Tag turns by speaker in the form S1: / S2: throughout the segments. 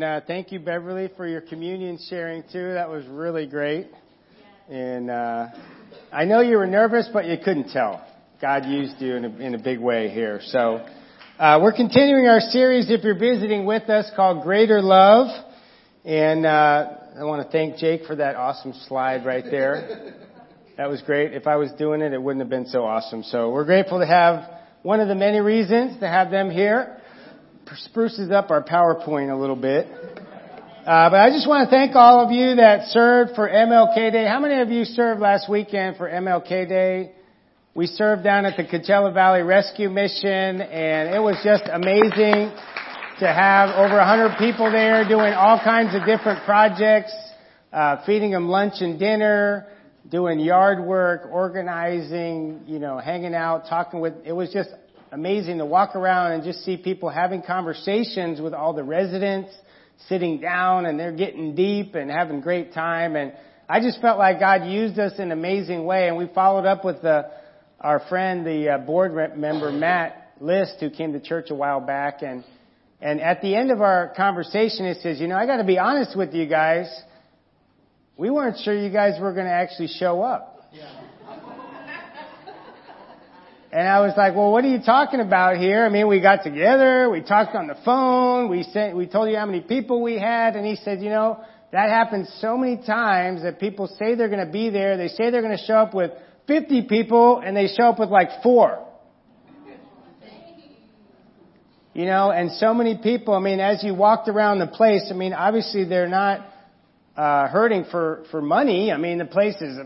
S1: And uh, thank you, Beverly, for your communion sharing too. That was really great. And uh, I know you were nervous, but you couldn't tell. God used you in a, in a big way here. So uh, we're continuing our series, if you're visiting with us, called Greater Love. And uh, I want to thank Jake for that awesome slide right there. That was great. If I was doing it, it wouldn't have been so awesome. So we're grateful to have one of the many reasons to have them here. Spruces up our PowerPoint a little bit. Uh, but I just want to thank all of you that served for MLK Day. How many of you served last weekend for MLK Day? We served down at the Coachella Valley Rescue Mission, and it was just amazing to have over 100 people there doing all kinds of different projects, uh, feeding them lunch and dinner, doing yard work, organizing, you know, hanging out, talking with. It was just amazing to walk around and just see people having conversations with all the residents sitting down and they're getting deep and having great time. And I just felt like God used us in an amazing way. And we followed up with the, our friend, the uh, board member, Matt List, who came to church a while back. And, and at the end of our conversation, he says, you know, I got to be honest with you guys. We weren't sure you guys were going to actually show up. And I was like, well, what are you talking about here? I mean, we got together, we talked on the phone, we sent, we told you how many people we had, and he said, you know, that happens so many times that people say they're gonna be there, they say they're gonna show up with 50 people, and they show up with like four. You know, and so many people, I mean, as you walked around the place, I mean, obviously they're not, uh, hurting for, for money. I mean, the place is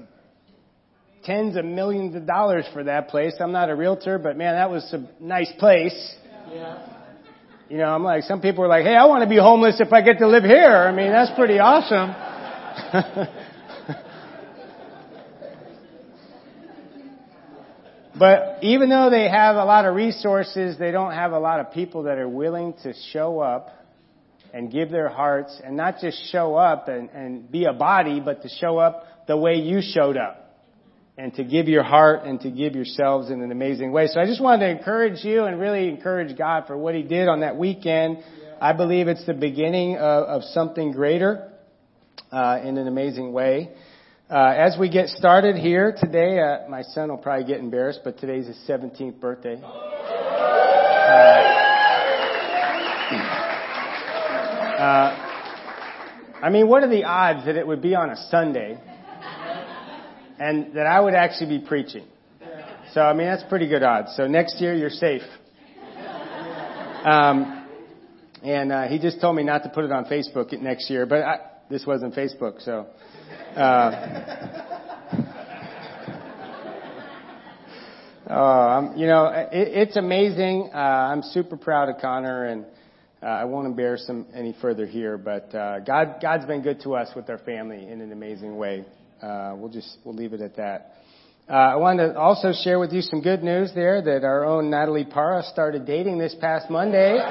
S1: tens of millions of dollars for that place. I'm not a realtor, but man, that was a nice place. Yeah. You know, I'm like, some people are like, hey, I want to be homeless if I get to live here. I mean, that's pretty awesome. but even though they have a lot of resources, they don't have a lot of people that are willing to show up and give their hearts and not just show up and, and be a body, but to show up the way you showed up and to give your heart and to give yourselves in an amazing way. So I just wanted to encourage you and really encourage God for what He did on that weekend. I believe it's the beginning of, of something greater uh, in an amazing way. Uh, as we get started here today, uh, my son will probably get embarrassed, but today's his 17th birthday. Uh, uh, I mean, what are the odds that it would be on a Sunday? And that I would actually be preaching. So, I mean, that's pretty good odds. So next year, you're safe. Um, and uh, he just told me not to put it on Facebook next year, but I, this wasn't Facebook, so. Uh, uh, you know, it, it's amazing. Uh, I'm super proud of Connor, and uh, I won't embarrass him any further here. But uh, God, God's been good to us with our family in an amazing way uh, we'll just we'll leave it at that. Uh, I wanted to also share with you some good news there that our own Natalie Parra started dating this past Monday. There's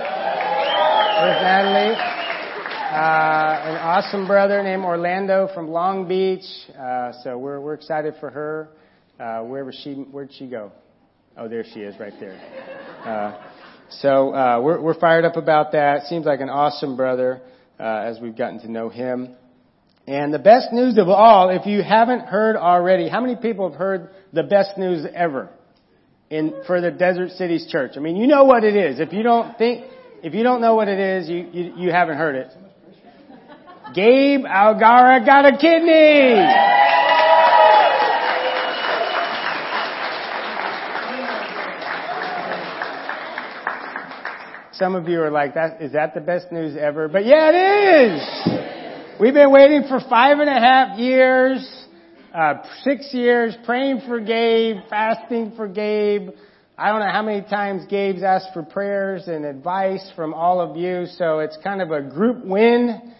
S1: Natalie. Uh, an awesome brother named Orlando from Long Beach. Uh, so we're we're excited for her. Uh, wherever she where'd she go? Oh, there she is, right there. Uh, so uh, we're we're fired up about that. Seems like an awesome brother uh, as we've gotten to know him. And the best news of all, if you haven't heard already, how many people have heard the best news ever in, for the Desert Cities Church? I mean, you know what it is. If you don't think, if you don't know what it is, you, you, you haven't heard it. Gabe Algara got a kidney! Some of you are like, that, is that the best news ever? But yeah, it is! We've been waiting for five and a half years, uh, six years, praying for Gabe, fasting for Gabe. I don't know how many times Gabe's asked for prayers and advice from all of you, so it's kind of a group win.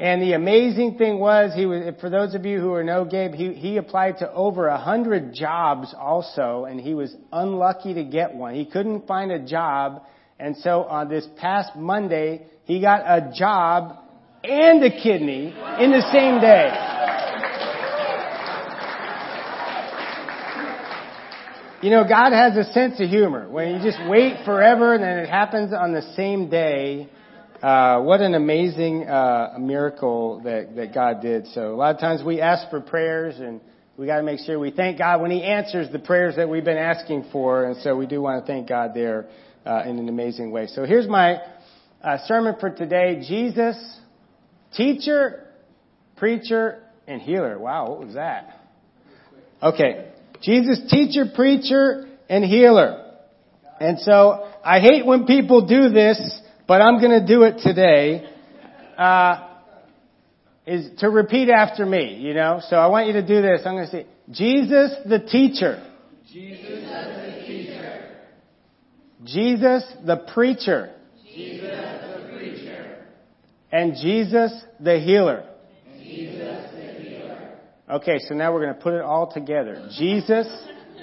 S1: And the amazing thing was, he was, for those of you who are know Gabe, he, he applied to over a hundred jobs also, and he was unlucky to get one. He couldn't find a job, and so on this past Monday, he got a job and a kidney in the same day. You know, God has a sense of humor. When you just wait forever and then it happens on the same day, Uh, what an amazing uh, miracle that, that God did. So a lot of times we ask for prayers and we got to make sure we thank God when He answers the prayers that we've been asking for. And so we do want to thank God there uh, in an amazing way. So here's my uh, sermon for today: Jesus, teacher, preacher, and healer. Wow, what was that? Okay, Jesus, teacher, preacher, and healer. And so I hate when people do this, but I'm going to do it today. Uh, is to repeat after me, you know. So I want you to do this. I'm going to say, Jesus the teacher.
S2: Jesus the teacher.
S1: Jesus the preacher.
S2: Jesus the preacher.
S1: And Jesus the healer.
S2: Jesus the healer.
S1: Okay, so now we're going to put it all together. Jesus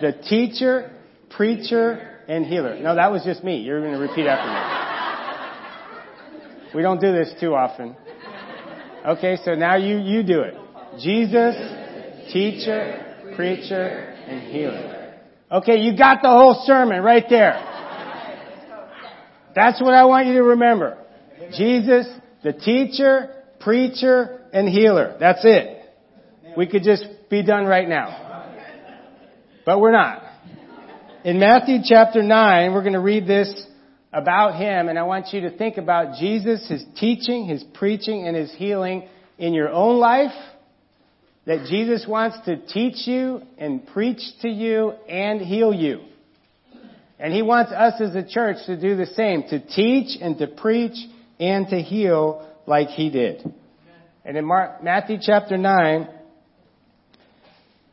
S1: the teacher, preacher, and healer. No, that was just me. You're going to repeat after me. We don't do this too often. Okay, so now you, you do it. Jesus, teacher, preacher, and healer. Okay, you got the whole sermon right there. That's what I want you to remember. Jesus, the teacher, preacher, and healer. That's it. We could just be done right now. But we're not. In Matthew chapter 9, we're going to read this about him, and I want you to think about Jesus, his teaching, his preaching, and his healing in your own life. That Jesus wants to teach you and preach to you and heal you. And he wants us as a church to do the same, to teach and to preach and to heal like he did. And in Mark, Matthew chapter 9,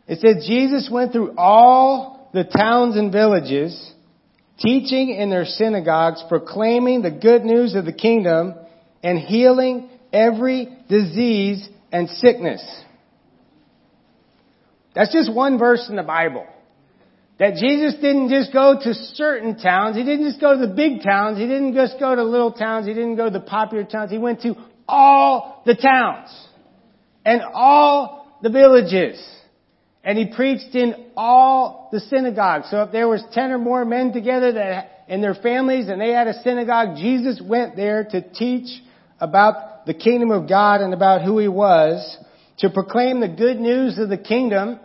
S1: it says Jesus went through all the towns and villages, teaching in their synagogues, proclaiming the good news of the kingdom, and healing every disease and sickness. That's just one verse in the Bible. That Jesus didn't just go to certain towns. He didn't just go to the big towns. He didn't just go to little towns. He didn't go to the popular towns. He went to all the towns and all the villages. And he preached in all the synagogues. So if there was ten or more men together that, in their families and they had a synagogue, Jesus went there to teach about the kingdom of God and about who he was, to proclaim the good news of the kingdom.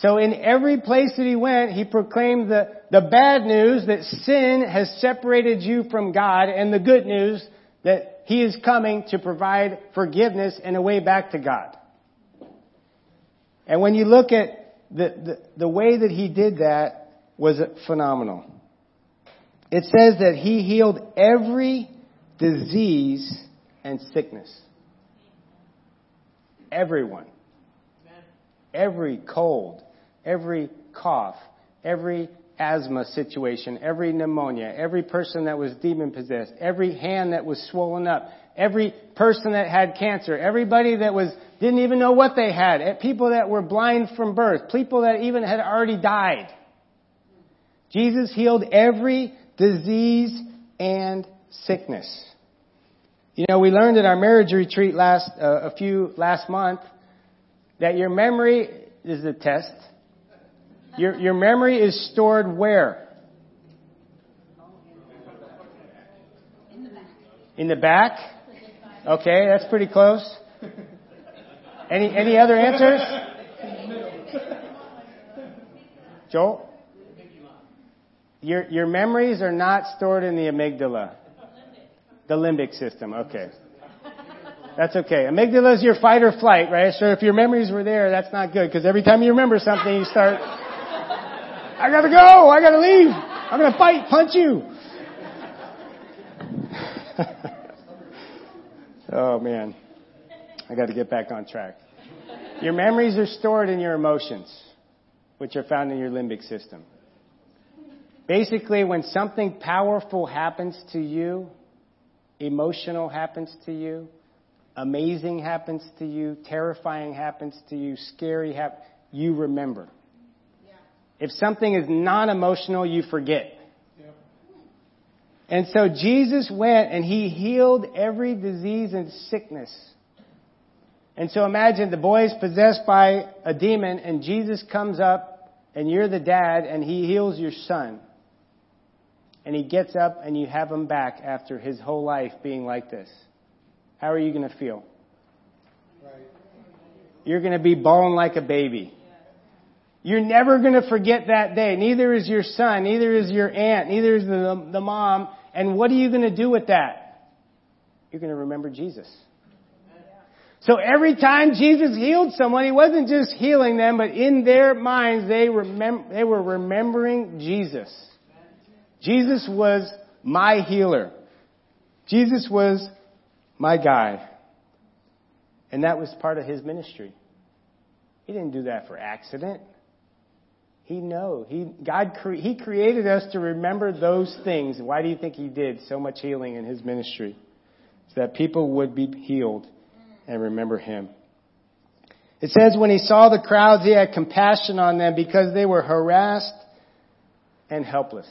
S1: So in every place that he went, he proclaimed the, the bad news that sin has separated you from God and the good news that he is coming to provide forgiveness and a way back to God. And when you look at the, the, the way that he did that was phenomenal. It says that he healed every disease and sickness. Everyone. Every cold, every cough, every asthma situation, every pneumonia, every person that was demon possessed, every hand that was swollen up, every person that had cancer, everybody that was didn't even know what they had, eh, people that were blind from birth, people that even had already died. Jesus healed every disease and sickness. You know, we learned at our marriage retreat last uh, a few last month that your memory is the test. Your your memory is stored where? In the back. In the back? Okay, that's pretty close. Any any other answers? Joel? Your your memories are not stored in the amygdala. The limbic system. Okay. That's okay. Amygdala is your fight or flight, right? So if your memories were there, that's not good because every time you remember something, you start, I gotta go, I gotta leave, I'm gonna fight, punch you. oh man, I gotta get back on track. Your memories are stored in your emotions, which are found in your limbic system. Basically, when something powerful happens to you, emotional happens to you, amazing happens to you, terrifying happens to you, scary happens, you remember. If something is non-emotional, you forget. Yeah. And so Jesus went and he healed every disease and sickness. And so imagine the boy is possessed by a demon and Jesus comes up and you're the dad and he heals your son. and he gets up and you have him back after his whole life being like this. How are you going to feel? You're going to be bawling like a baby. You're never going to forget that day. Neither is your son, neither is your aunt, neither is the, the mom. And what are you going to do with that? You're going to remember Jesus. So every time Jesus healed someone, he wasn't just healing them, but in their minds they remem- they were remembering Jesus. Jesus was my healer. Jesus was my guide. And that was part of his ministry. He didn't do that for accident. He know he God cre- he created us to remember those things. Why do you think he did so much healing in his ministry? So that people would be healed and remember him. It says when he saw the crowds, he had compassion on them because they were harassed and helpless.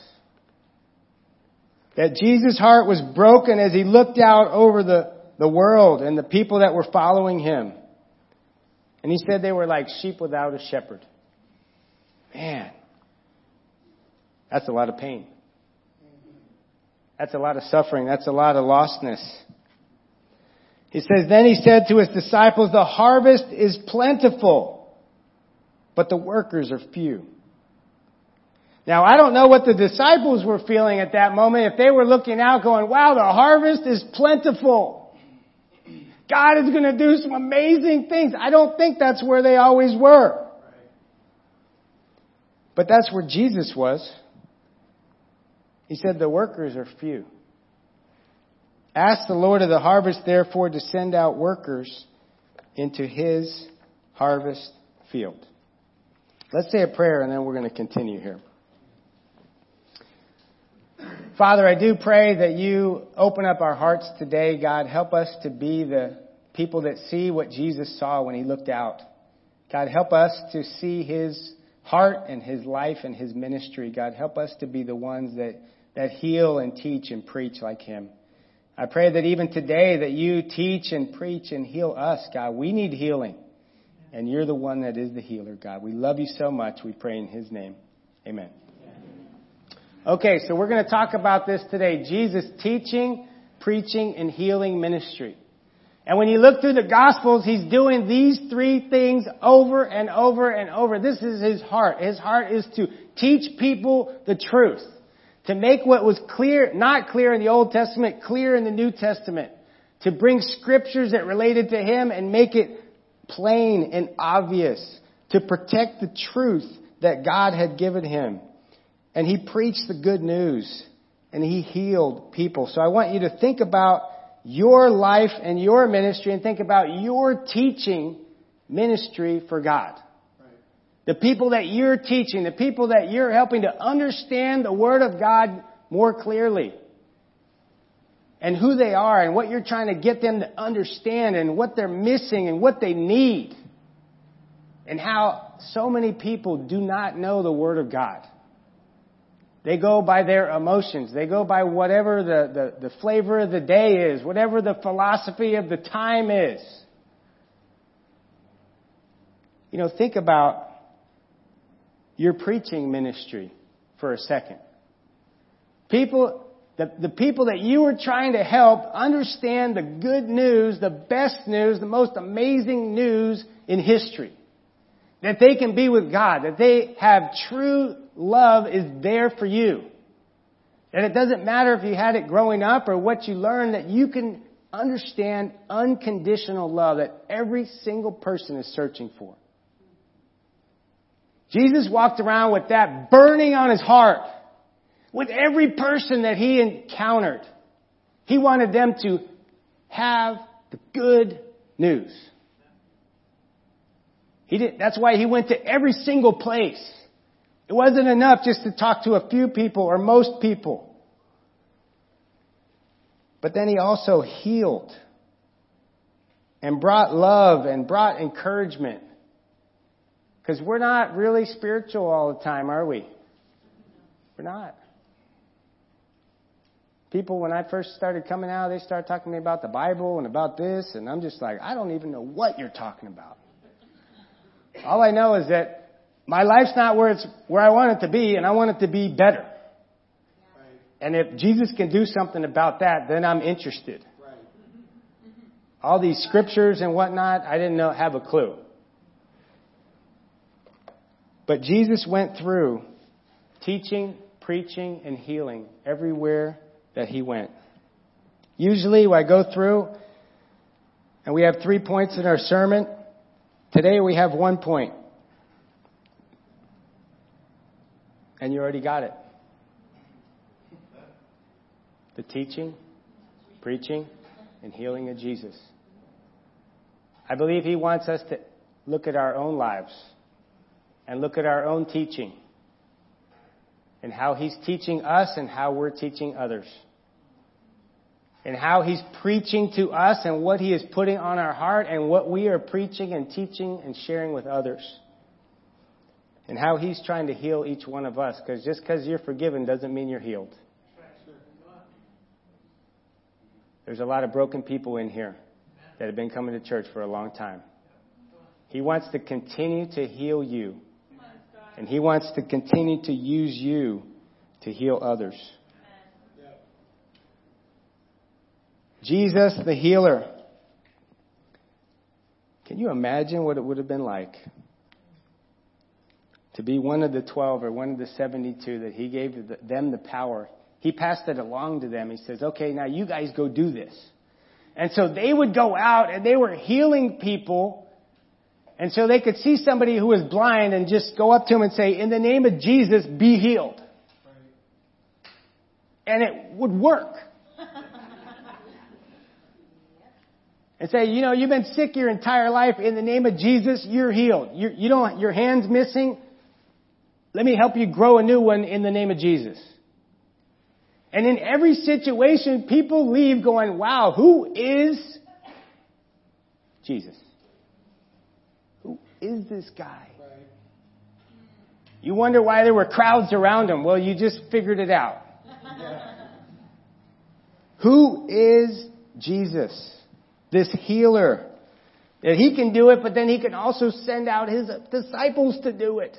S1: That Jesus' heart was broken as he looked out over the, the world and the people that were following him. And he said they were like sheep without a shepherd. Man, that's a lot of pain. That's a lot of suffering. That's a lot of lostness. He says, Then he said to his disciples, The harvest is plentiful, but the workers are few. Now, I don't know what the disciples were feeling at that moment. If they were looking out going, wow, the harvest is plentiful. God is going to do some amazing things. I don't think that's where they always were. But that's where Jesus was. He said, the workers are few. Ask the Lord of the harvest, therefore, to send out workers into his harvest field. Let's say a prayer and then we're going to continue here. Father, I do pray that you open up our hearts today, God. Help us to be the people that see what Jesus saw when he looked out. God, help us to see his heart and his life and his ministry. God, help us to be the ones that, that heal and teach and preach like him. I pray that even today that you teach and preach and heal us, God. We need healing. And you're the one that is the healer, God. We love you so much. We pray in his name. Amen. Okay, so we're going to talk about this today. Jesus teaching, preaching, and healing ministry. And when you look through the Gospels, he's doing these three things over and over and over. This is his heart. His heart is to teach people the truth. To make what was clear, not clear in the Old Testament, clear in the New Testament. To bring scriptures that related to him and make it plain and obvious. To protect the truth that God had given him. And he preached the good news and he healed people. So I want you to think about your life and your ministry and think about your teaching ministry for God. The people that you're teaching, the people that you're helping to understand the Word of God more clearly. And who they are and what you're trying to get them to understand and what they're missing and what they need. And how so many people do not know the Word of God. They go by their emotions. They go by whatever the, the, the, flavor of the day is, whatever the philosophy of the time is. You know, think about your preaching ministry for a second. People, the, the people that you are trying to help understand the good news, the best news, the most amazing news in history. That they can be with God, that they have true love is there for you. And it doesn't matter if you had it growing up or what you learned, that you can understand unconditional love that every single person is searching for. Jesus walked around with that burning on his heart with every person that he encountered. He wanted them to have the good news. He did, that's why he went to every single place. It wasn't enough just to talk to a few people or most people. But then he also healed and brought love and brought encouragement. Because we're not really spiritual all the time, are we? We're not. People, when I first started coming out, they started talking to me about the Bible and about this, and I'm just like, I don't even know what you're talking about. All I know is that my life's not where it's where I want it to be, and I want it to be better. And if Jesus can do something about that, then I'm interested. All these scriptures and whatnot, I didn't know, have a clue. But Jesus went through teaching, preaching, and healing everywhere that he went. Usually I go through and we have three points in our sermon. Today we have one point. And you already got it. The teaching, preaching, and healing of Jesus. I believe he wants us to look at our own lives and look at our own teaching and how he's teaching us and how we're teaching others. And how he's preaching to us and what he is putting on our heart and what we are preaching and teaching and sharing with others. And how he's trying to heal each one of us. Because just because you're forgiven doesn't mean you're healed. There's a lot of broken people in here that have been coming to church for a long time. He wants to continue to heal you. And He wants to continue to use you to heal others. Jesus, the healer. Can you imagine what it would have been like to be one of the 12 or one of the 72 that He gave them the power? He passed it along to them. He says, okay, now you guys go do this. And so they would go out and they were healing people. And so they could see somebody who was blind and just go up to him and say, in the name of Jesus, be healed. And it would work. and say, you know, you've been sick your entire life. In the name of Jesus, you're healed. You're, you don't, your hand's missing. Let me help you grow a new one in the name of Jesus. And in every situation, people leave going, wow, who is Jesus? Who is this guy? You wonder why there were crowds around him. Well, you just figured it out. Who is Jesus? This healer. That he can do it, but then he can also send out his disciples to do it.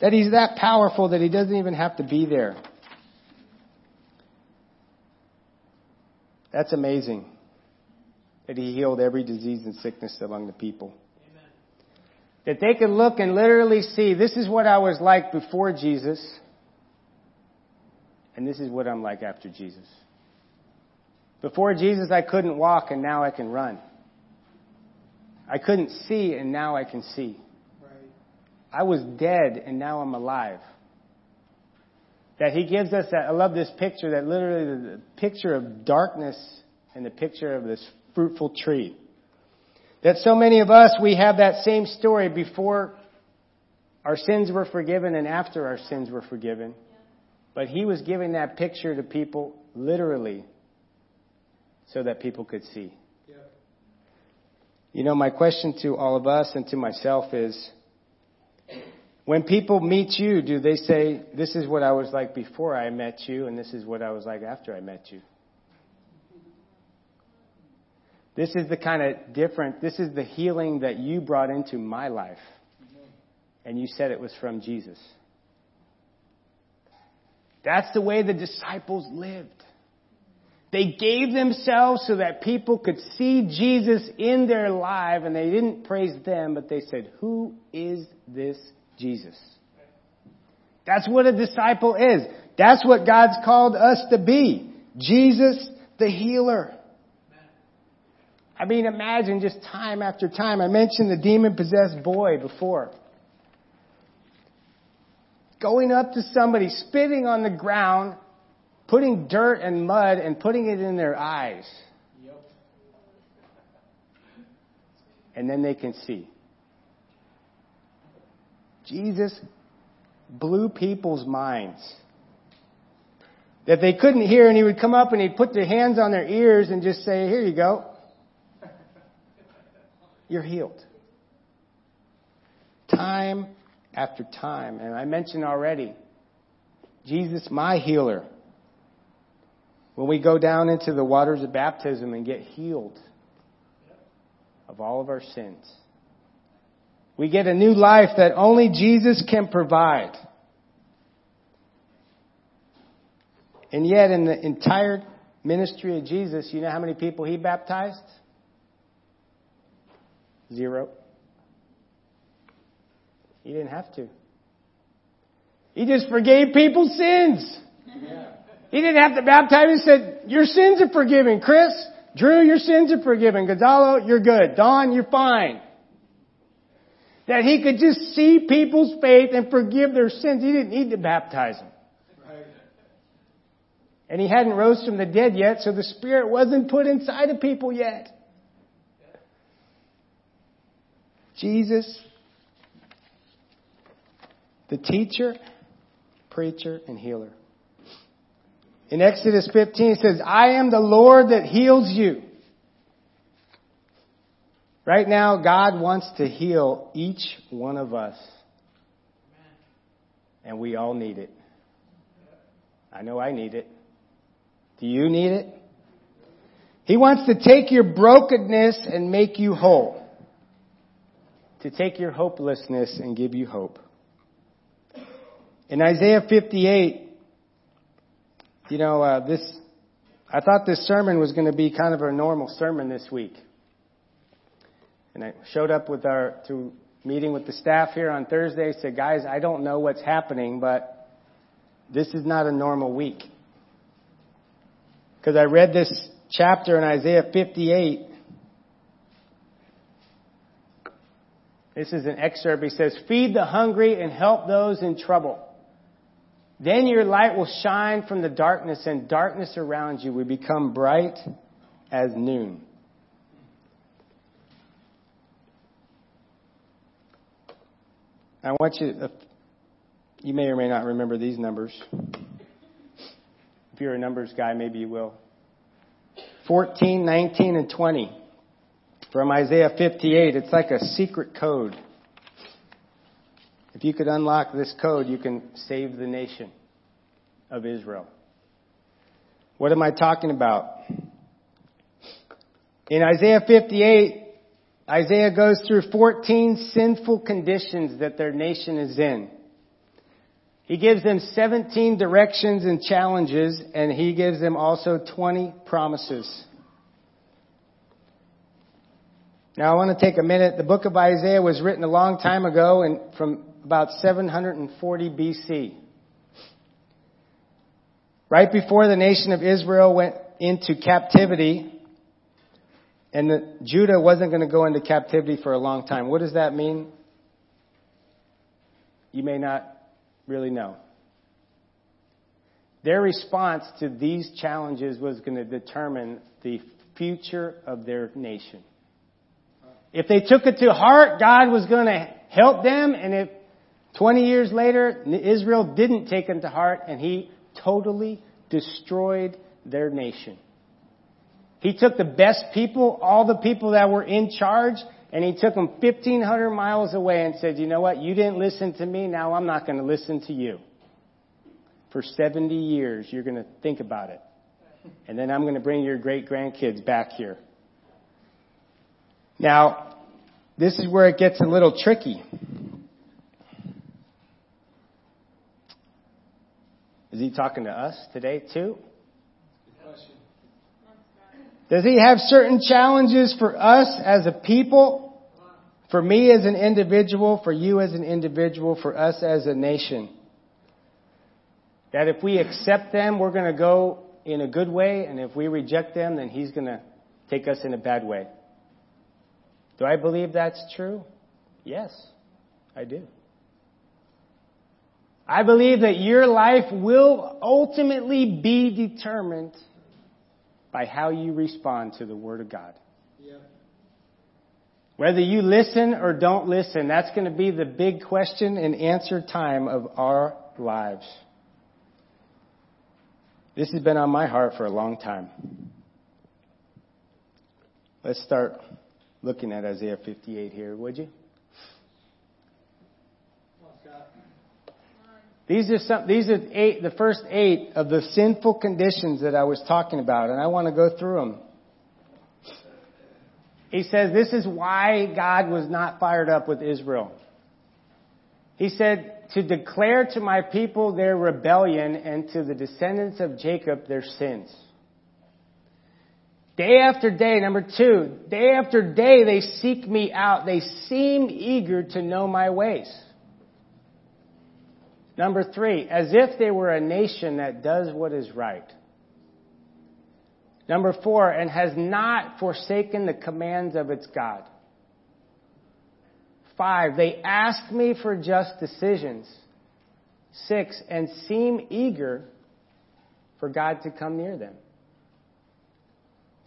S1: That he's that powerful that he doesn't even have to be there. That's amazing that he healed every disease and sickness among the people. Amen. That they could look and literally see, this is what I was like before Jesus, and this is what I'm like after Jesus. Before Jesus, I couldn't walk, and now I can run. I couldn't see, and now I can see. I was dead, and now I'm alive. That he gives us that, I love this picture, that literally the picture of darkness and the picture of this fruitful tree. That so many of us, we have that same story before our sins were forgiven and after our sins were forgiven. But he was giving that picture to people literally so that people could see. You know, my question to all of us and to myself is, when people meet you, do they say, this is what I was like before I met you, and this is what I was like after I met you? This is the kind of different, this is the healing that you brought into my life. And you said it was from Jesus. That's the way the disciples lived. They gave themselves so that people could see Jesus in their life, and they didn't praise them, but they said, Who is this Jesus. That's what a disciple is. That's what God's called us to be. Jesus the healer. I mean, imagine just time after time. I mentioned the demon possessed boy before. Going up to somebody, spitting on the ground, putting dirt and mud and putting it in their eyes. And then they can see. Jesus blew people's minds. That they couldn't hear, and he would come up and he'd put their hands on their ears and just say, Here you go. You're healed. Time after time. And I mentioned already, Jesus, my healer. When we go down into the waters of baptism and get healed of all of our sins. We get a new life that only Jesus can provide. And yet, in the entire ministry of Jesus, you know how many people he baptized? Zero. He didn't have to. He just forgave people's sins. He didn't have to baptize. He said, your sins are forgiven. Chris, Drew, your sins are forgiven. Gonzalo, you're good. Don, you're fine. That he could just see people's faith and forgive their sins. He didn't need to baptize them. And he hadn't rose from the dead yet, so the Spirit wasn't put inside of people yet. Jesus, the teacher, preacher, and healer. In Exodus 15 it says, I am the Lord that heals you. Right now, God wants to heal each one of us. And we all need it. I know I need it. Do you need it? He wants to take your brokenness and make you whole. To take your hopelessness and give you hope. In Isaiah 58, you know, uh, this, I thought this sermon was going to be kind of a normal sermon this week. And I showed up with our, to meeting with the staff here on Thursday, said, guys, I don't know what's happening, but this is not a normal week. Because I read this chapter in Isaiah 58. This is an excerpt. He says, Feed the hungry and help those in trouble. Then your light will shine from the darkness, and darkness around you will become bright as noon. I want you, you may or may not remember these numbers. If you're a numbers guy, maybe you will. 14, 19, and 20 from Isaiah 58. It's like a secret code. If you could unlock this code, you can save the nation of Israel. What am I talking about? In Isaiah 58, Isaiah goes through 14 sinful conditions that their nation is in. He gives them 17 directions and challenges, and he gives them also 20 promises. Now I want to take a minute. The book of Isaiah was written a long time ago and from about 740 BC. Right before the nation of Israel went into captivity, and the, Judah wasn't going to go into captivity for a long time. What does that mean? You may not really know. Their response to these challenges was going to determine the future of their nation. If they took it to heart, God was going to help them, and if 20 years later, Israel didn't take it to heart, and He totally destroyed their nation. He took the best people, all the people that were in charge, and he took them 1500 miles away and said, you know what? You didn't listen to me. Now I'm not going to listen to you. For 70 years, you're going to think about it. And then I'm going to bring your great grandkids back here. Now, this is where it gets a little tricky. Is he talking to us today too? Does he have certain challenges for us as a people? For me as an individual, for you as an individual, for us as a nation? That if we accept them, we're going to go in a good way, and if we reject them, then he's going to take us in a bad way. Do I believe that's true? Yes, I do. I believe that your life will ultimately be determined by how you respond to the Word of God. Whether you listen or don't listen, that's going to be the big question and answer time of our lives. This has been on my heart for a long time. Let's start looking at Isaiah 58 here, would you? These are some, these are eight, the first eight of the sinful conditions that I was talking about, and I want to go through them. He says this is why God was not fired up with Israel. He said, to declare to my people their rebellion and to the descendants of Jacob their sins. Day after day, number two, day after day they seek me out. They seem eager to know my ways. Number three, as if they were a nation that does what is right. Number four, and has not forsaken the commands of its God. Five, they ask me for just decisions. Six, and seem eager for God to come near them.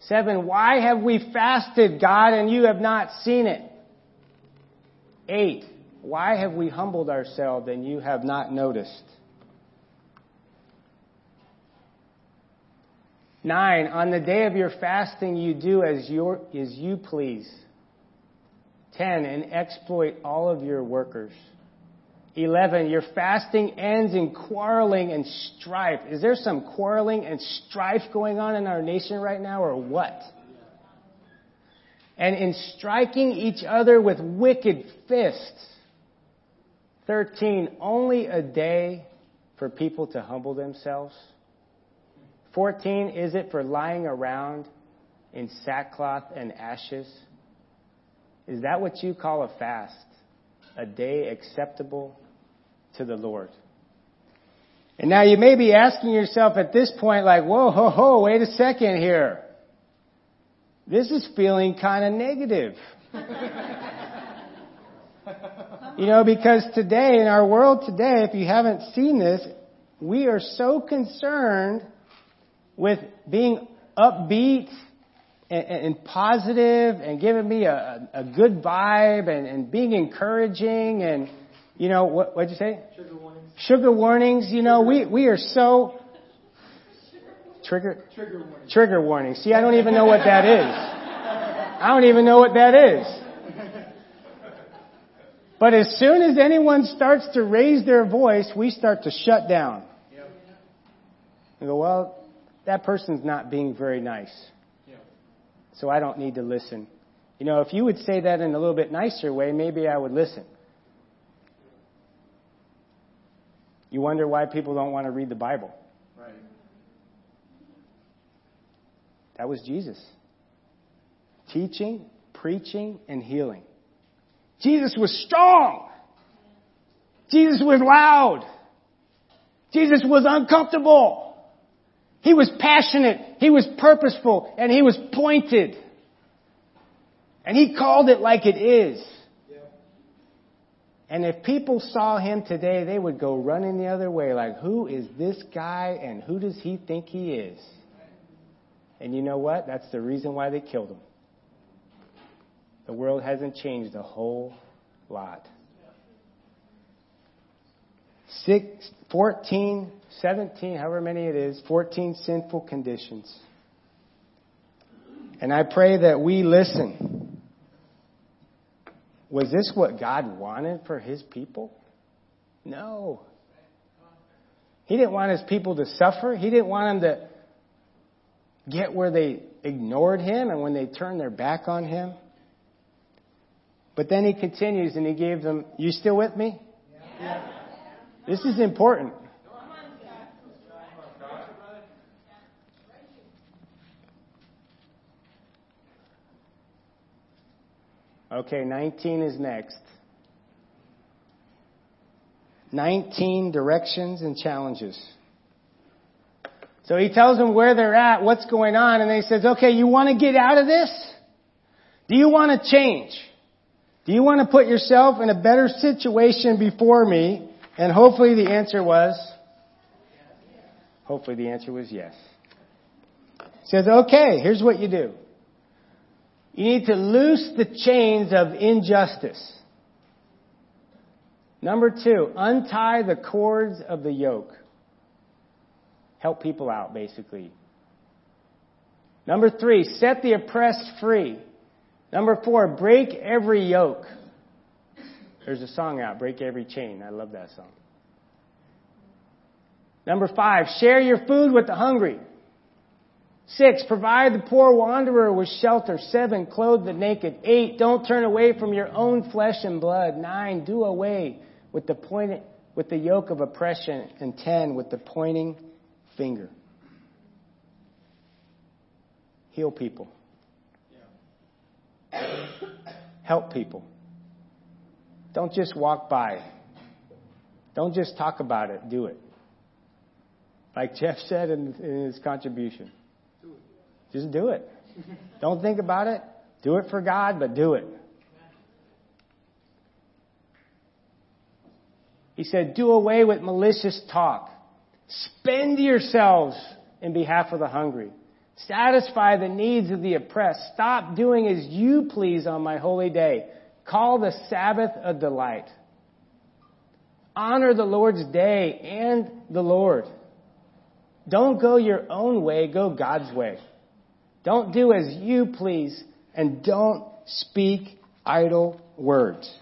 S1: Seven, why have we fasted, God, and you have not seen it? Eight, why have we humbled ourselves and you have not noticed? Nine, on the day of your fasting you do as, your, as you please. 10. And exploit all of your workers. 11. Your fasting ends in quarreling and strife. Is there some quarreling and strife going on in our nation right now or what? And in striking each other with wicked fists. 13. Only a day for people to humble themselves. 14. Is it for lying around in sackcloth and ashes? Is that what you call a fast? A day acceptable to the Lord? And now you may be asking yourself at this point, like, whoa, ho, ho, wait a second here. This is feeling kind of negative. you know, because today, in our world today, if you haven't seen this, we are so concerned with being upbeat and, and positive and giving me a, a good vibe and, and being encouraging and, you know, what, what'd you say?
S3: Sugar warnings.
S1: Sugar warnings. You know, we, we are so, trigger,
S3: Trigger warnings.
S1: trigger warnings. See, I don't even know what that is. I don't even know what that is. But as soon as anyone starts to raise their voice, we start to shut down.
S3: Yep.
S1: And go, well, that person's not being very nice.
S3: Yep.
S1: so I don't need to listen. You know, if you would say that in a little bit nicer way, maybe I would listen. You wonder why people don't want to read the Bible.
S3: Right.
S1: That was Jesus. Teaching, preaching, and healing. Jesus was strong. Jesus was loud. Jesus was uncomfortable. He was passionate. He was purposeful. And he was pointed. And he called it like it is. And if people saw him today, they would go running the other way like, who is this guy and who does he think he is? And you know what? That's the reason why they killed him. The world hasn't changed a whole lot. Six, 14, 17, however many it is, 14 sinful conditions. And I pray that we listen. Was this what God wanted for his people? No. He didn't want his people to suffer. He didn't want them to get where they ignored him and when they turned their back on him. But then he continues and he gave them, you still with me?
S3: Yeah.
S1: This is important. Okay, 19 is next. 19 directions and challenges. So he tells them where they're at, what's going on, and he says, okay, you want to get out of this? Do you want to change? Do you want to put yourself in a better situation before me? And hopefully the answer was, hopefully the answer was yes. He says, okay, here's what you do. You need to loose the chains of injustice. Number two, untie the cords of the yoke. Help people out, basically. Number three, set the oppressed free. Number four, break every yoke. There's a song out, Break Every Chain. I love that song. Number five, share your food with the hungry. Six, provide the poor wanderer with shelter. Seven, clothe the naked. Eight, don't turn away from your own flesh and blood. Nine, do away with the point, with the yoke of oppression, and 10 with the pointing finger. Heal people. Help people. Don't just walk by. Don't just talk about it, do it. Like Jeff said in, in his contribution. Just do it. Don't think about it. Do it for God, but do it. He said, do away with malicious talk. Spend yourselves in behalf of the hungry. Satisfy the needs of the oppressed. Stop doing as you please on my holy day. Call the Sabbath a delight. Honor the Lord's day and the Lord. Don't go your own way, go God's way. Don't do as you please, and don't speak idle words.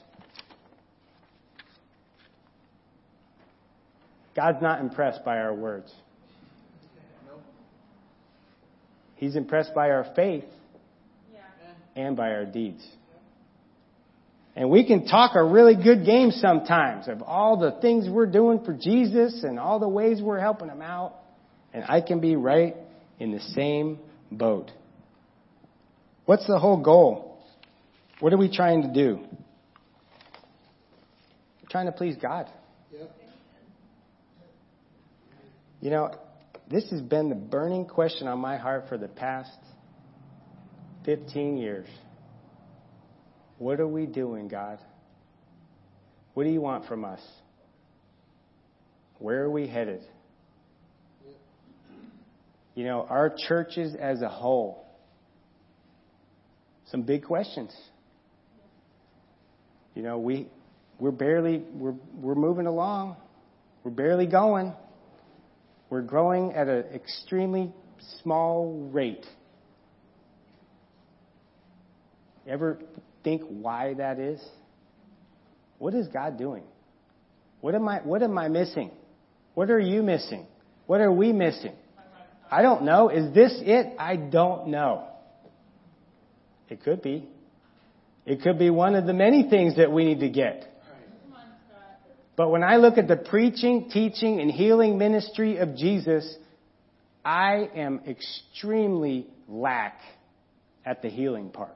S1: God's not impressed by our words. He's impressed by our faith and by our deeds. And we can talk a really good game sometimes of all the things we're doing for Jesus and all the ways we're helping him out. And I can be right in the same boat. What's the whole goal? What are we trying to do? We're trying to please God. Yep. You know, this has been the burning question on my heart for the past 15 years. What are we doing, God? What do you want from us? Where are we headed? You know, our churches as a whole, some big questions. You know, we we're barely we're we're moving along. We're barely going. We're growing at an extremely small rate. Ever think why that is? What is God doing? What am I what am I missing? What are you missing? What are we missing? I don't know. Is this it? I don't know. It could be. It could be one of the many things that we need to get. But when I look at the preaching, teaching, and healing ministry of Jesus, I am extremely lack at the healing part.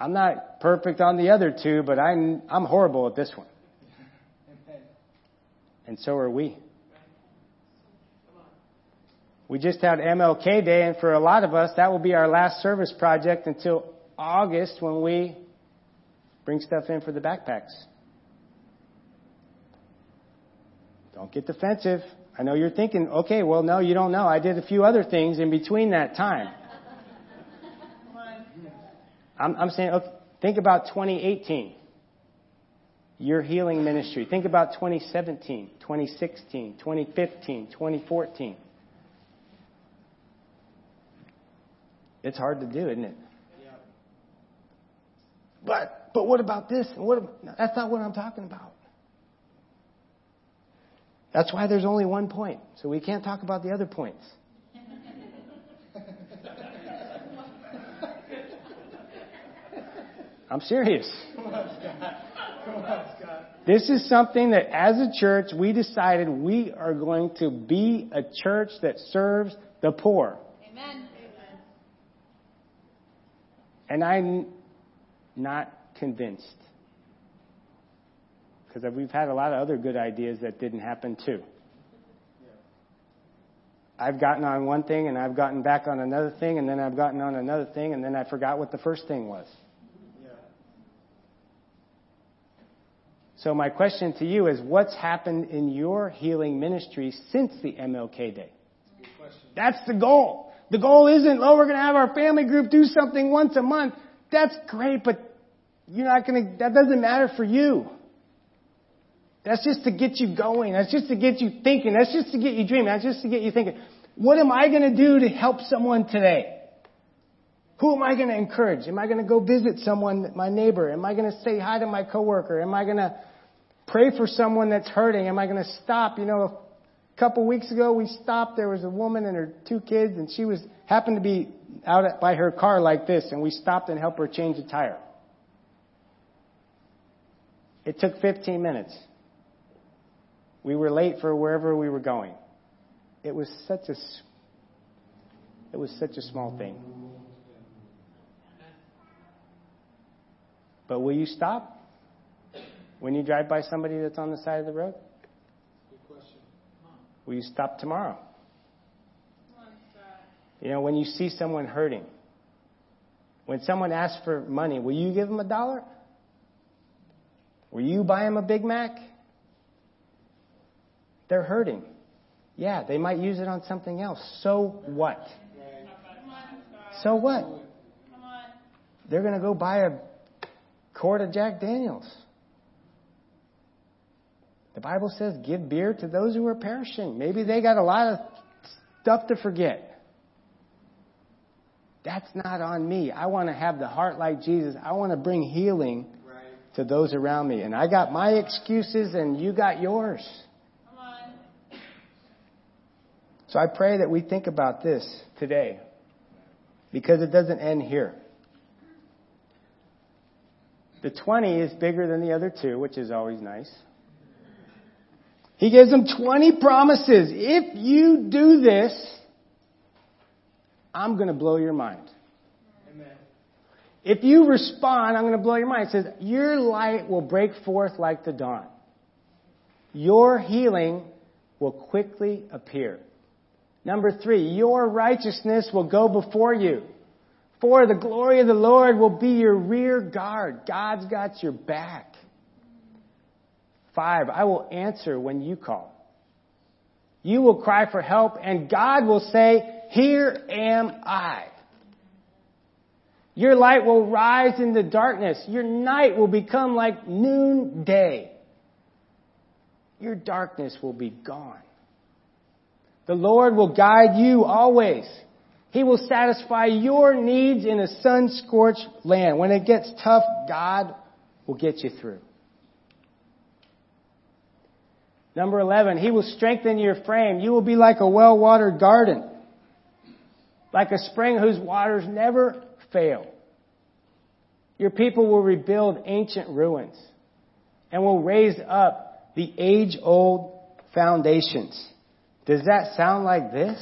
S1: I'm not perfect on the other two, but I'm, I'm horrible at this one. And so are we. We just had MLK Day, and for a lot of us, that will be our last service project until August when we bring stuff in for the backpacks. Don't get defensive. I know you're thinking, okay, well, no, you don't know. I did a few other things in between that time. I'm, I'm saying, okay, think about 2018, your healing ministry. Think about 2017, 2016, 2015, 2014. It's hard to do, isn't it? Yeah. But but what about this? What that's not what I'm talking about. That's why there's only one point. So we can't talk about the other points. I'm serious. This is something that as a church we decided we are going to be a church that serves the poor. Amen. And I'm not convinced because we've had a lot of other good ideas that didn't happen too. I've gotten on one thing and I've gotten back on another thing and then I've gotten on another thing and then I forgot what the first thing was. So my question to you is what's happened in your healing ministry since the MLK day? That's the goal. The goal isn't, oh, we're going to have our family group do something once a month. That's great, but you're not going to, that doesn't matter for you. That's just to get you going. That's just to get you thinking. That's just to get you dreaming. That's just to get you thinking. What am I going to do to help someone today? Who am I going to encourage? Am I going to go visit someone, my neighbor? Am I going to say hi to my coworker? Am I going to pray for someone that's hurting? Am I going to stop? You know, a couple weeks ago we stopped. There was a woman and her two kids, and she was happened to be out by her car like this, and we stopped and helped her change a tire. It took 15 minutes. We were late for wherever we were going. It was such a it was such a small thing. But will you stop when you drive by somebody that's on the side of the road? Good question. Will you stop tomorrow? You know, when you see someone hurting, when someone asks for money, will you give them a dollar? Will you buy them a Big Mac? They're hurting. Yeah, they might use it on something else. So what? So what? They're going to go buy a quart of Jack Daniels. The Bible says, give beer to those who are perishing. Maybe they got a lot of stuff to forget. That's not on me. I want to have the heart like Jesus. I want to bring healing to those around me. And I got my excuses and you got yours. So I pray that we think about this today because it doesn't end here. The 20 is bigger than the other two, which is always nice. He gives them 20 promises. If you do this, I'm going to blow your mind. Amen. If you respond, I'm going to blow your mind. It says, Your light will break forth like the dawn. Your healing will quickly appear. Number three, your righteousness will go before you. For the glory of the Lord will be your rear guard. God's got your back. Five, I will answer when you call. You will cry for help and God will say, here am I. Your light will rise in the darkness. Your night will become like noonday. Your darkness will be gone. The Lord will guide you always. He will satisfy your needs in a sun scorched land. When it gets tough, God will get you through. Number 11, He will strengthen your frame. You will be like a well watered garden, like a spring whose waters never fail. Your people will rebuild ancient ruins and will raise up the age old foundations. Does that sound like this?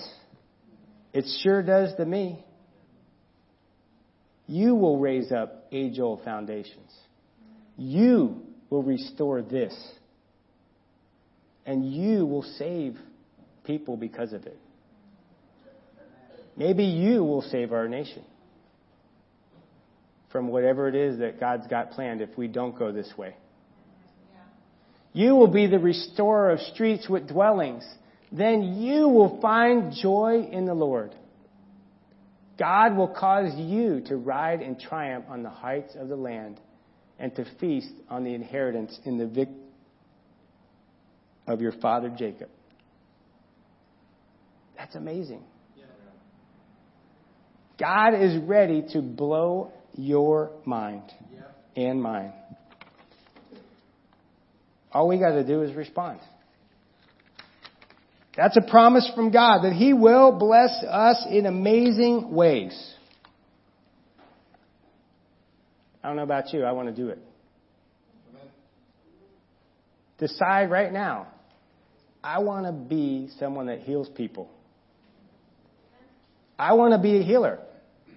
S1: It sure does to me. You will raise up age old foundations. You will restore this and you will save people because of it. Maybe you will save our nation from whatever it is that God's got planned if we don't go this way. You will be the restorer of streets with dwellings. Then you will find joy in the Lord. God will cause you to ride in triumph on the heights of the land and to feast on the inheritance in the victory of your father Jacob. That's amazing. God is ready to blow your mind and mine. All we got to do is respond. That's a promise from God that He will bless us in amazing ways. I don't know about you, I want to do it. Decide right now I want to be someone that heals people. I want to be a healer.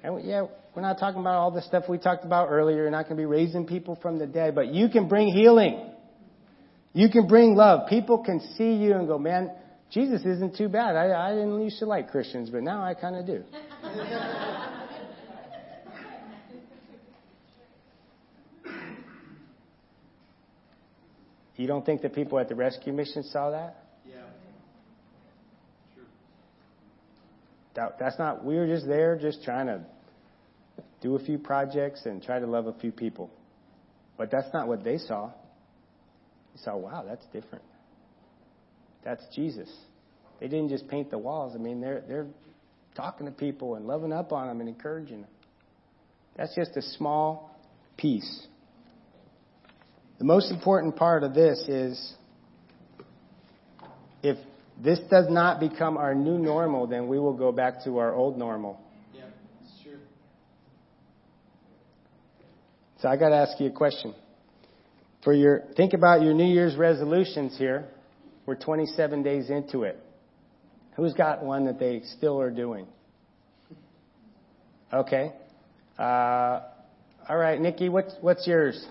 S1: And yeah, we're not talking about all the stuff we talked about earlier. You're not going to be raising people from the dead, but you can bring healing. You can bring love. People can see you and go, man, Jesus isn't too bad. I, I didn't used to like Christians, but now I kind of do. you don't think the people at the rescue mission saw that? Yeah. Sure. That, that's not, we were just there just trying to do a few projects and try to love a few people. But that's not what they saw. They saw, wow, that's different. That's Jesus. They didn't just paint the walls. I mean, they're, they're talking to people and loving up on them and encouraging them. That's just a small piece. The most important part of this is if this does not become our new normal, then we will go back to our old normal.
S3: Yeah, it's true.
S1: So I got to ask you a question. For your, think about your New Year's resolutions here. We're 27 days into it. Who's got one that they still are doing? Okay. Uh, all right, Nikki, what's what's yours?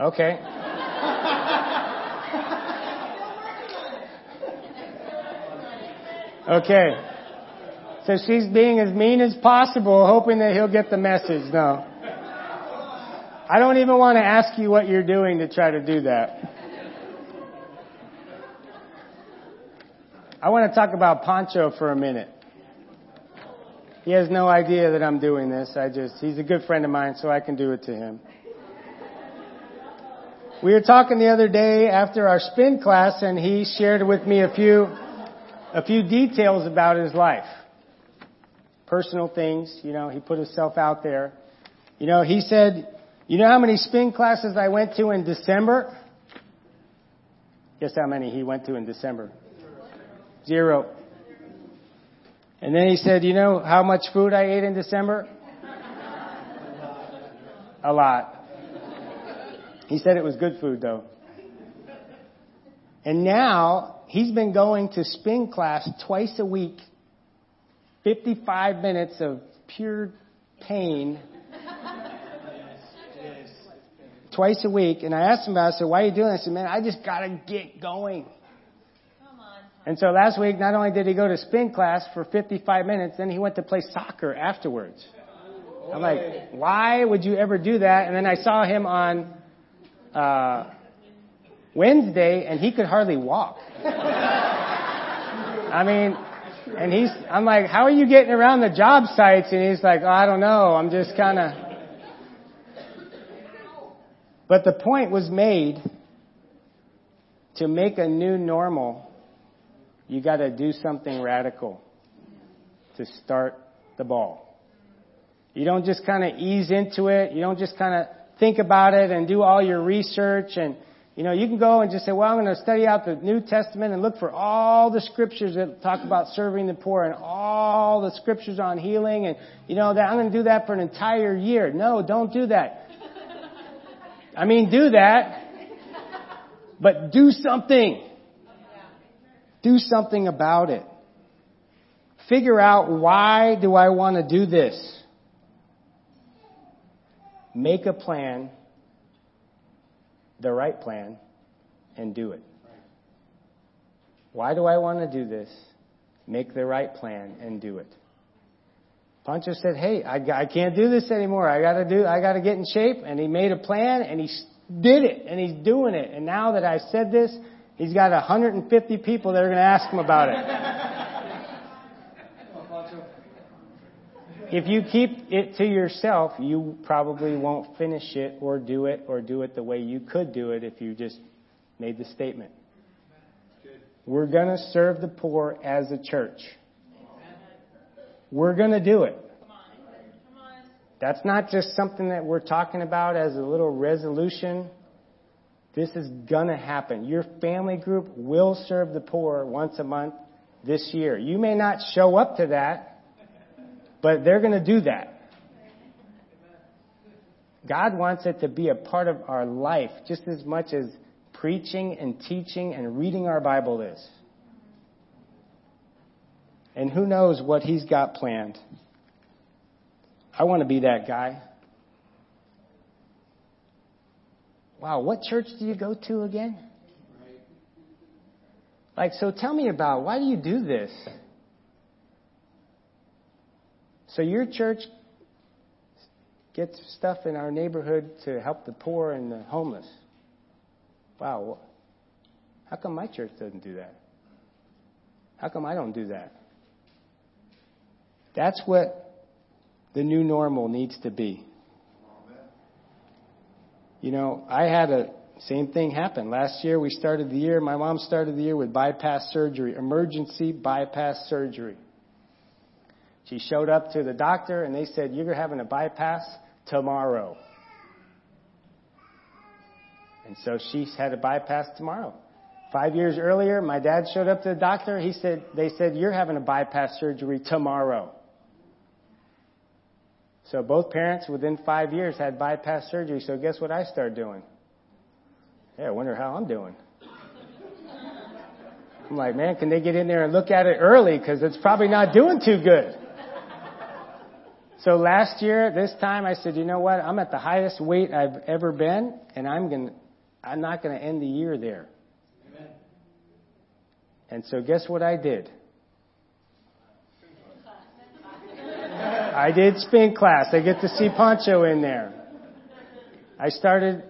S1: Okay. Okay. So she's being as mean as possible, hoping that he'll get the message. No. I don't even want to ask you what you're doing to try to do that. I want to talk about Pancho for a minute. He has no idea that I'm doing this. I just, he's a good friend of mine, so I can do it to him. We were talking the other day after our spin class and he shared with me a few, a few details about his life. Personal things, you know, he put himself out there. You know, he said, you know how many spin classes I went to in December? Guess how many he went to in December? Zero. And then he said, you know how much food I ate in December? A lot. He said it was good food though. And now he's been going to spin class twice a week, 55 minutes of pure pain. Twice a week, and I asked him about it. I said, "Why are you doing this?" I said, "Man, I just gotta get going." And so last week, not only did he go to spin class for 55 minutes, then he went to play soccer afterwards. I'm like, why would you ever do that? And then I saw him on uh, Wednesday, and he could hardly walk. I mean, and he's, I'm like, how are you getting around the job sites? And he's like, oh, I don't know. I'm just kind of. But the point was made to make a new normal you got to do something radical to start the ball. You don't just kind of ease into it. You don't just kind of think about it and do all your research and you know, you can go and just say, well, I'm going to study out the New Testament and look for all the scriptures that talk about serving the poor and all the scriptures on healing and, you know, that I'm going to do that for an entire year. No, don't do that. I mean, do that, but do something. Do something about it. Figure out why do I want to do this? Make a plan, the right plan, and do it. Why do I want to do this? Make the right plan and do it. Pancho said, "Hey, I, I can't do this anymore. I got to do. I got to get in shape." And he made a plan, and he did it, and he's doing it. And now that I've said this, He's got 150 people that are going to ask him about it. if you keep it to yourself, you probably won't finish it or do it or do it the way you could do it if you just made the statement. We're going to serve the poor as a church. We're going to do it. That's not just something that we're talking about as a little resolution this is gonna happen. Your family group will serve the poor once a month this year. You may not show up to that, but they're gonna do that. God wants it to be a part of our life just as much as preaching and teaching and reading our Bible is. And who knows what He's got planned. I want to be that guy. Wow, what church do you go to again? Like, so tell me about why do you do this? So your church gets stuff in our neighborhood to help the poor and the homeless. Wow, how come my church doesn't do that? How come I don't do that? That's what the new normal needs to be. You know, I had a same thing happen. Last year we started the year, my mom started the year with bypass surgery, emergency bypass surgery. She showed up to the doctor and they said, You're having a bypass tomorrow. And so she had a bypass tomorrow. Five years earlier, my dad showed up to the doctor. He said, they said, you're having a bypass surgery tomorrow. So both parents within five years had bypass surgery. So guess what I started doing? Yeah, I wonder how I'm doing. I'm like, man, can they get in there and look at it early? Cause it's probably not doing too good. So last year, this time, I said, you know what? I'm at the highest weight I've ever been, and I'm going to, I'm not going to end the year there. Amen. And so guess what I did? I did spin class. I get to see Pancho in there. I started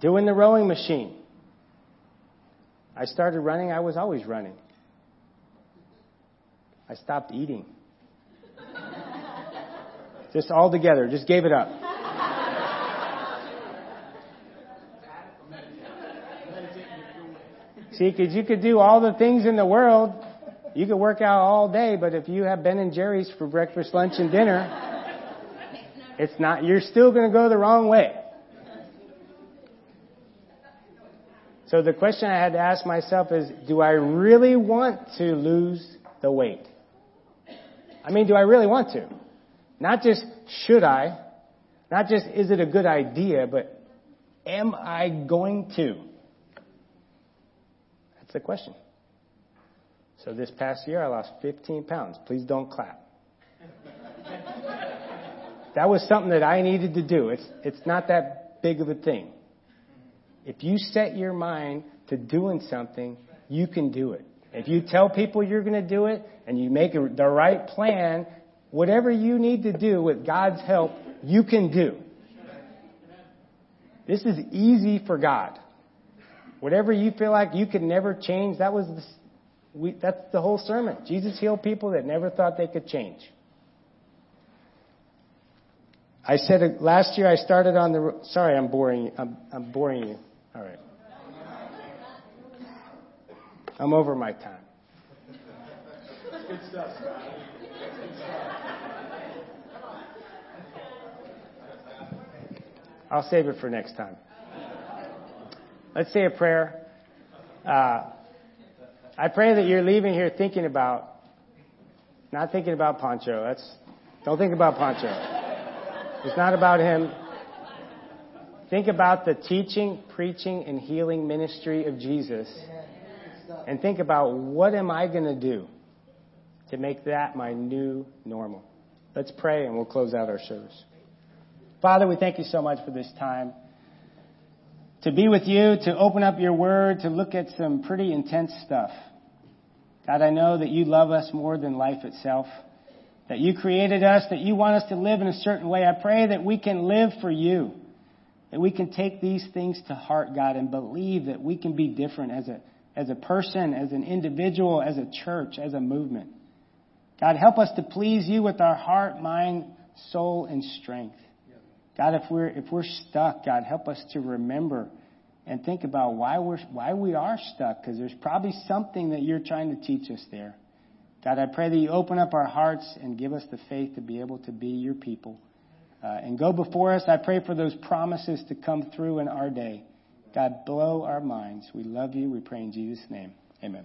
S1: doing the rowing machine. I started running. I was always running. I stopped eating. Just all together. Just gave it up. See, because you could do all the things in the world. You could work out all day, but if you have Ben and Jerry's for breakfast, lunch, and dinner, it's not, you're still going to go the wrong way. So the question I had to ask myself is, do I really want to lose the weight? I mean, do I really want to? Not just should I, not just is it a good idea, but am I going to? That's the question. So this past year I lost 15 pounds. Please don't clap. that was something that I needed to do. It's, it's not that big of a thing. If you set your mind to doing something, you can do it. If you tell people you're going to do it and you make the right plan Whatever you need to do with God's help, you can do. This is easy for God. Whatever you feel like you could never change, that was the, we, that's the whole sermon. Jesus healed people that never thought they could change. I said last year I started on the. Sorry, I'm boring. You. I'm, I'm boring you. All right. I'm over my time. Good stuff, Scott. I'll save it for next time. Let's say a prayer. Uh, I pray that you're leaving here thinking about, not thinking about Pancho. That's, don't think about Pancho. It's not about him. Think about the teaching, preaching, and healing ministry of Jesus. And think about what am I going to do to make that my new normal. Let's pray and we'll close out our service. Father, we thank you so much for this time. To be with you, to open up your word, to look at some pretty intense stuff. God, I know that you love us more than life itself. That you created us, that you want us to live in a certain way. I pray that we can live for you. That we can take these things to heart, God, and believe that we can be different as a, as a person, as an individual, as a church, as a movement. God, help us to please you with our heart, mind, soul, and strength. God, if we're, if we're stuck, God, help us to remember and think about why we're, why we are stuck, because there's probably something that you're trying to teach us there. God, I pray that you open up our hearts and give us the faith to be able to be your people. Uh, and go before us. I pray for those promises to come through in our day. God, blow our minds. We love you. We pray in Jesus' name. Amen.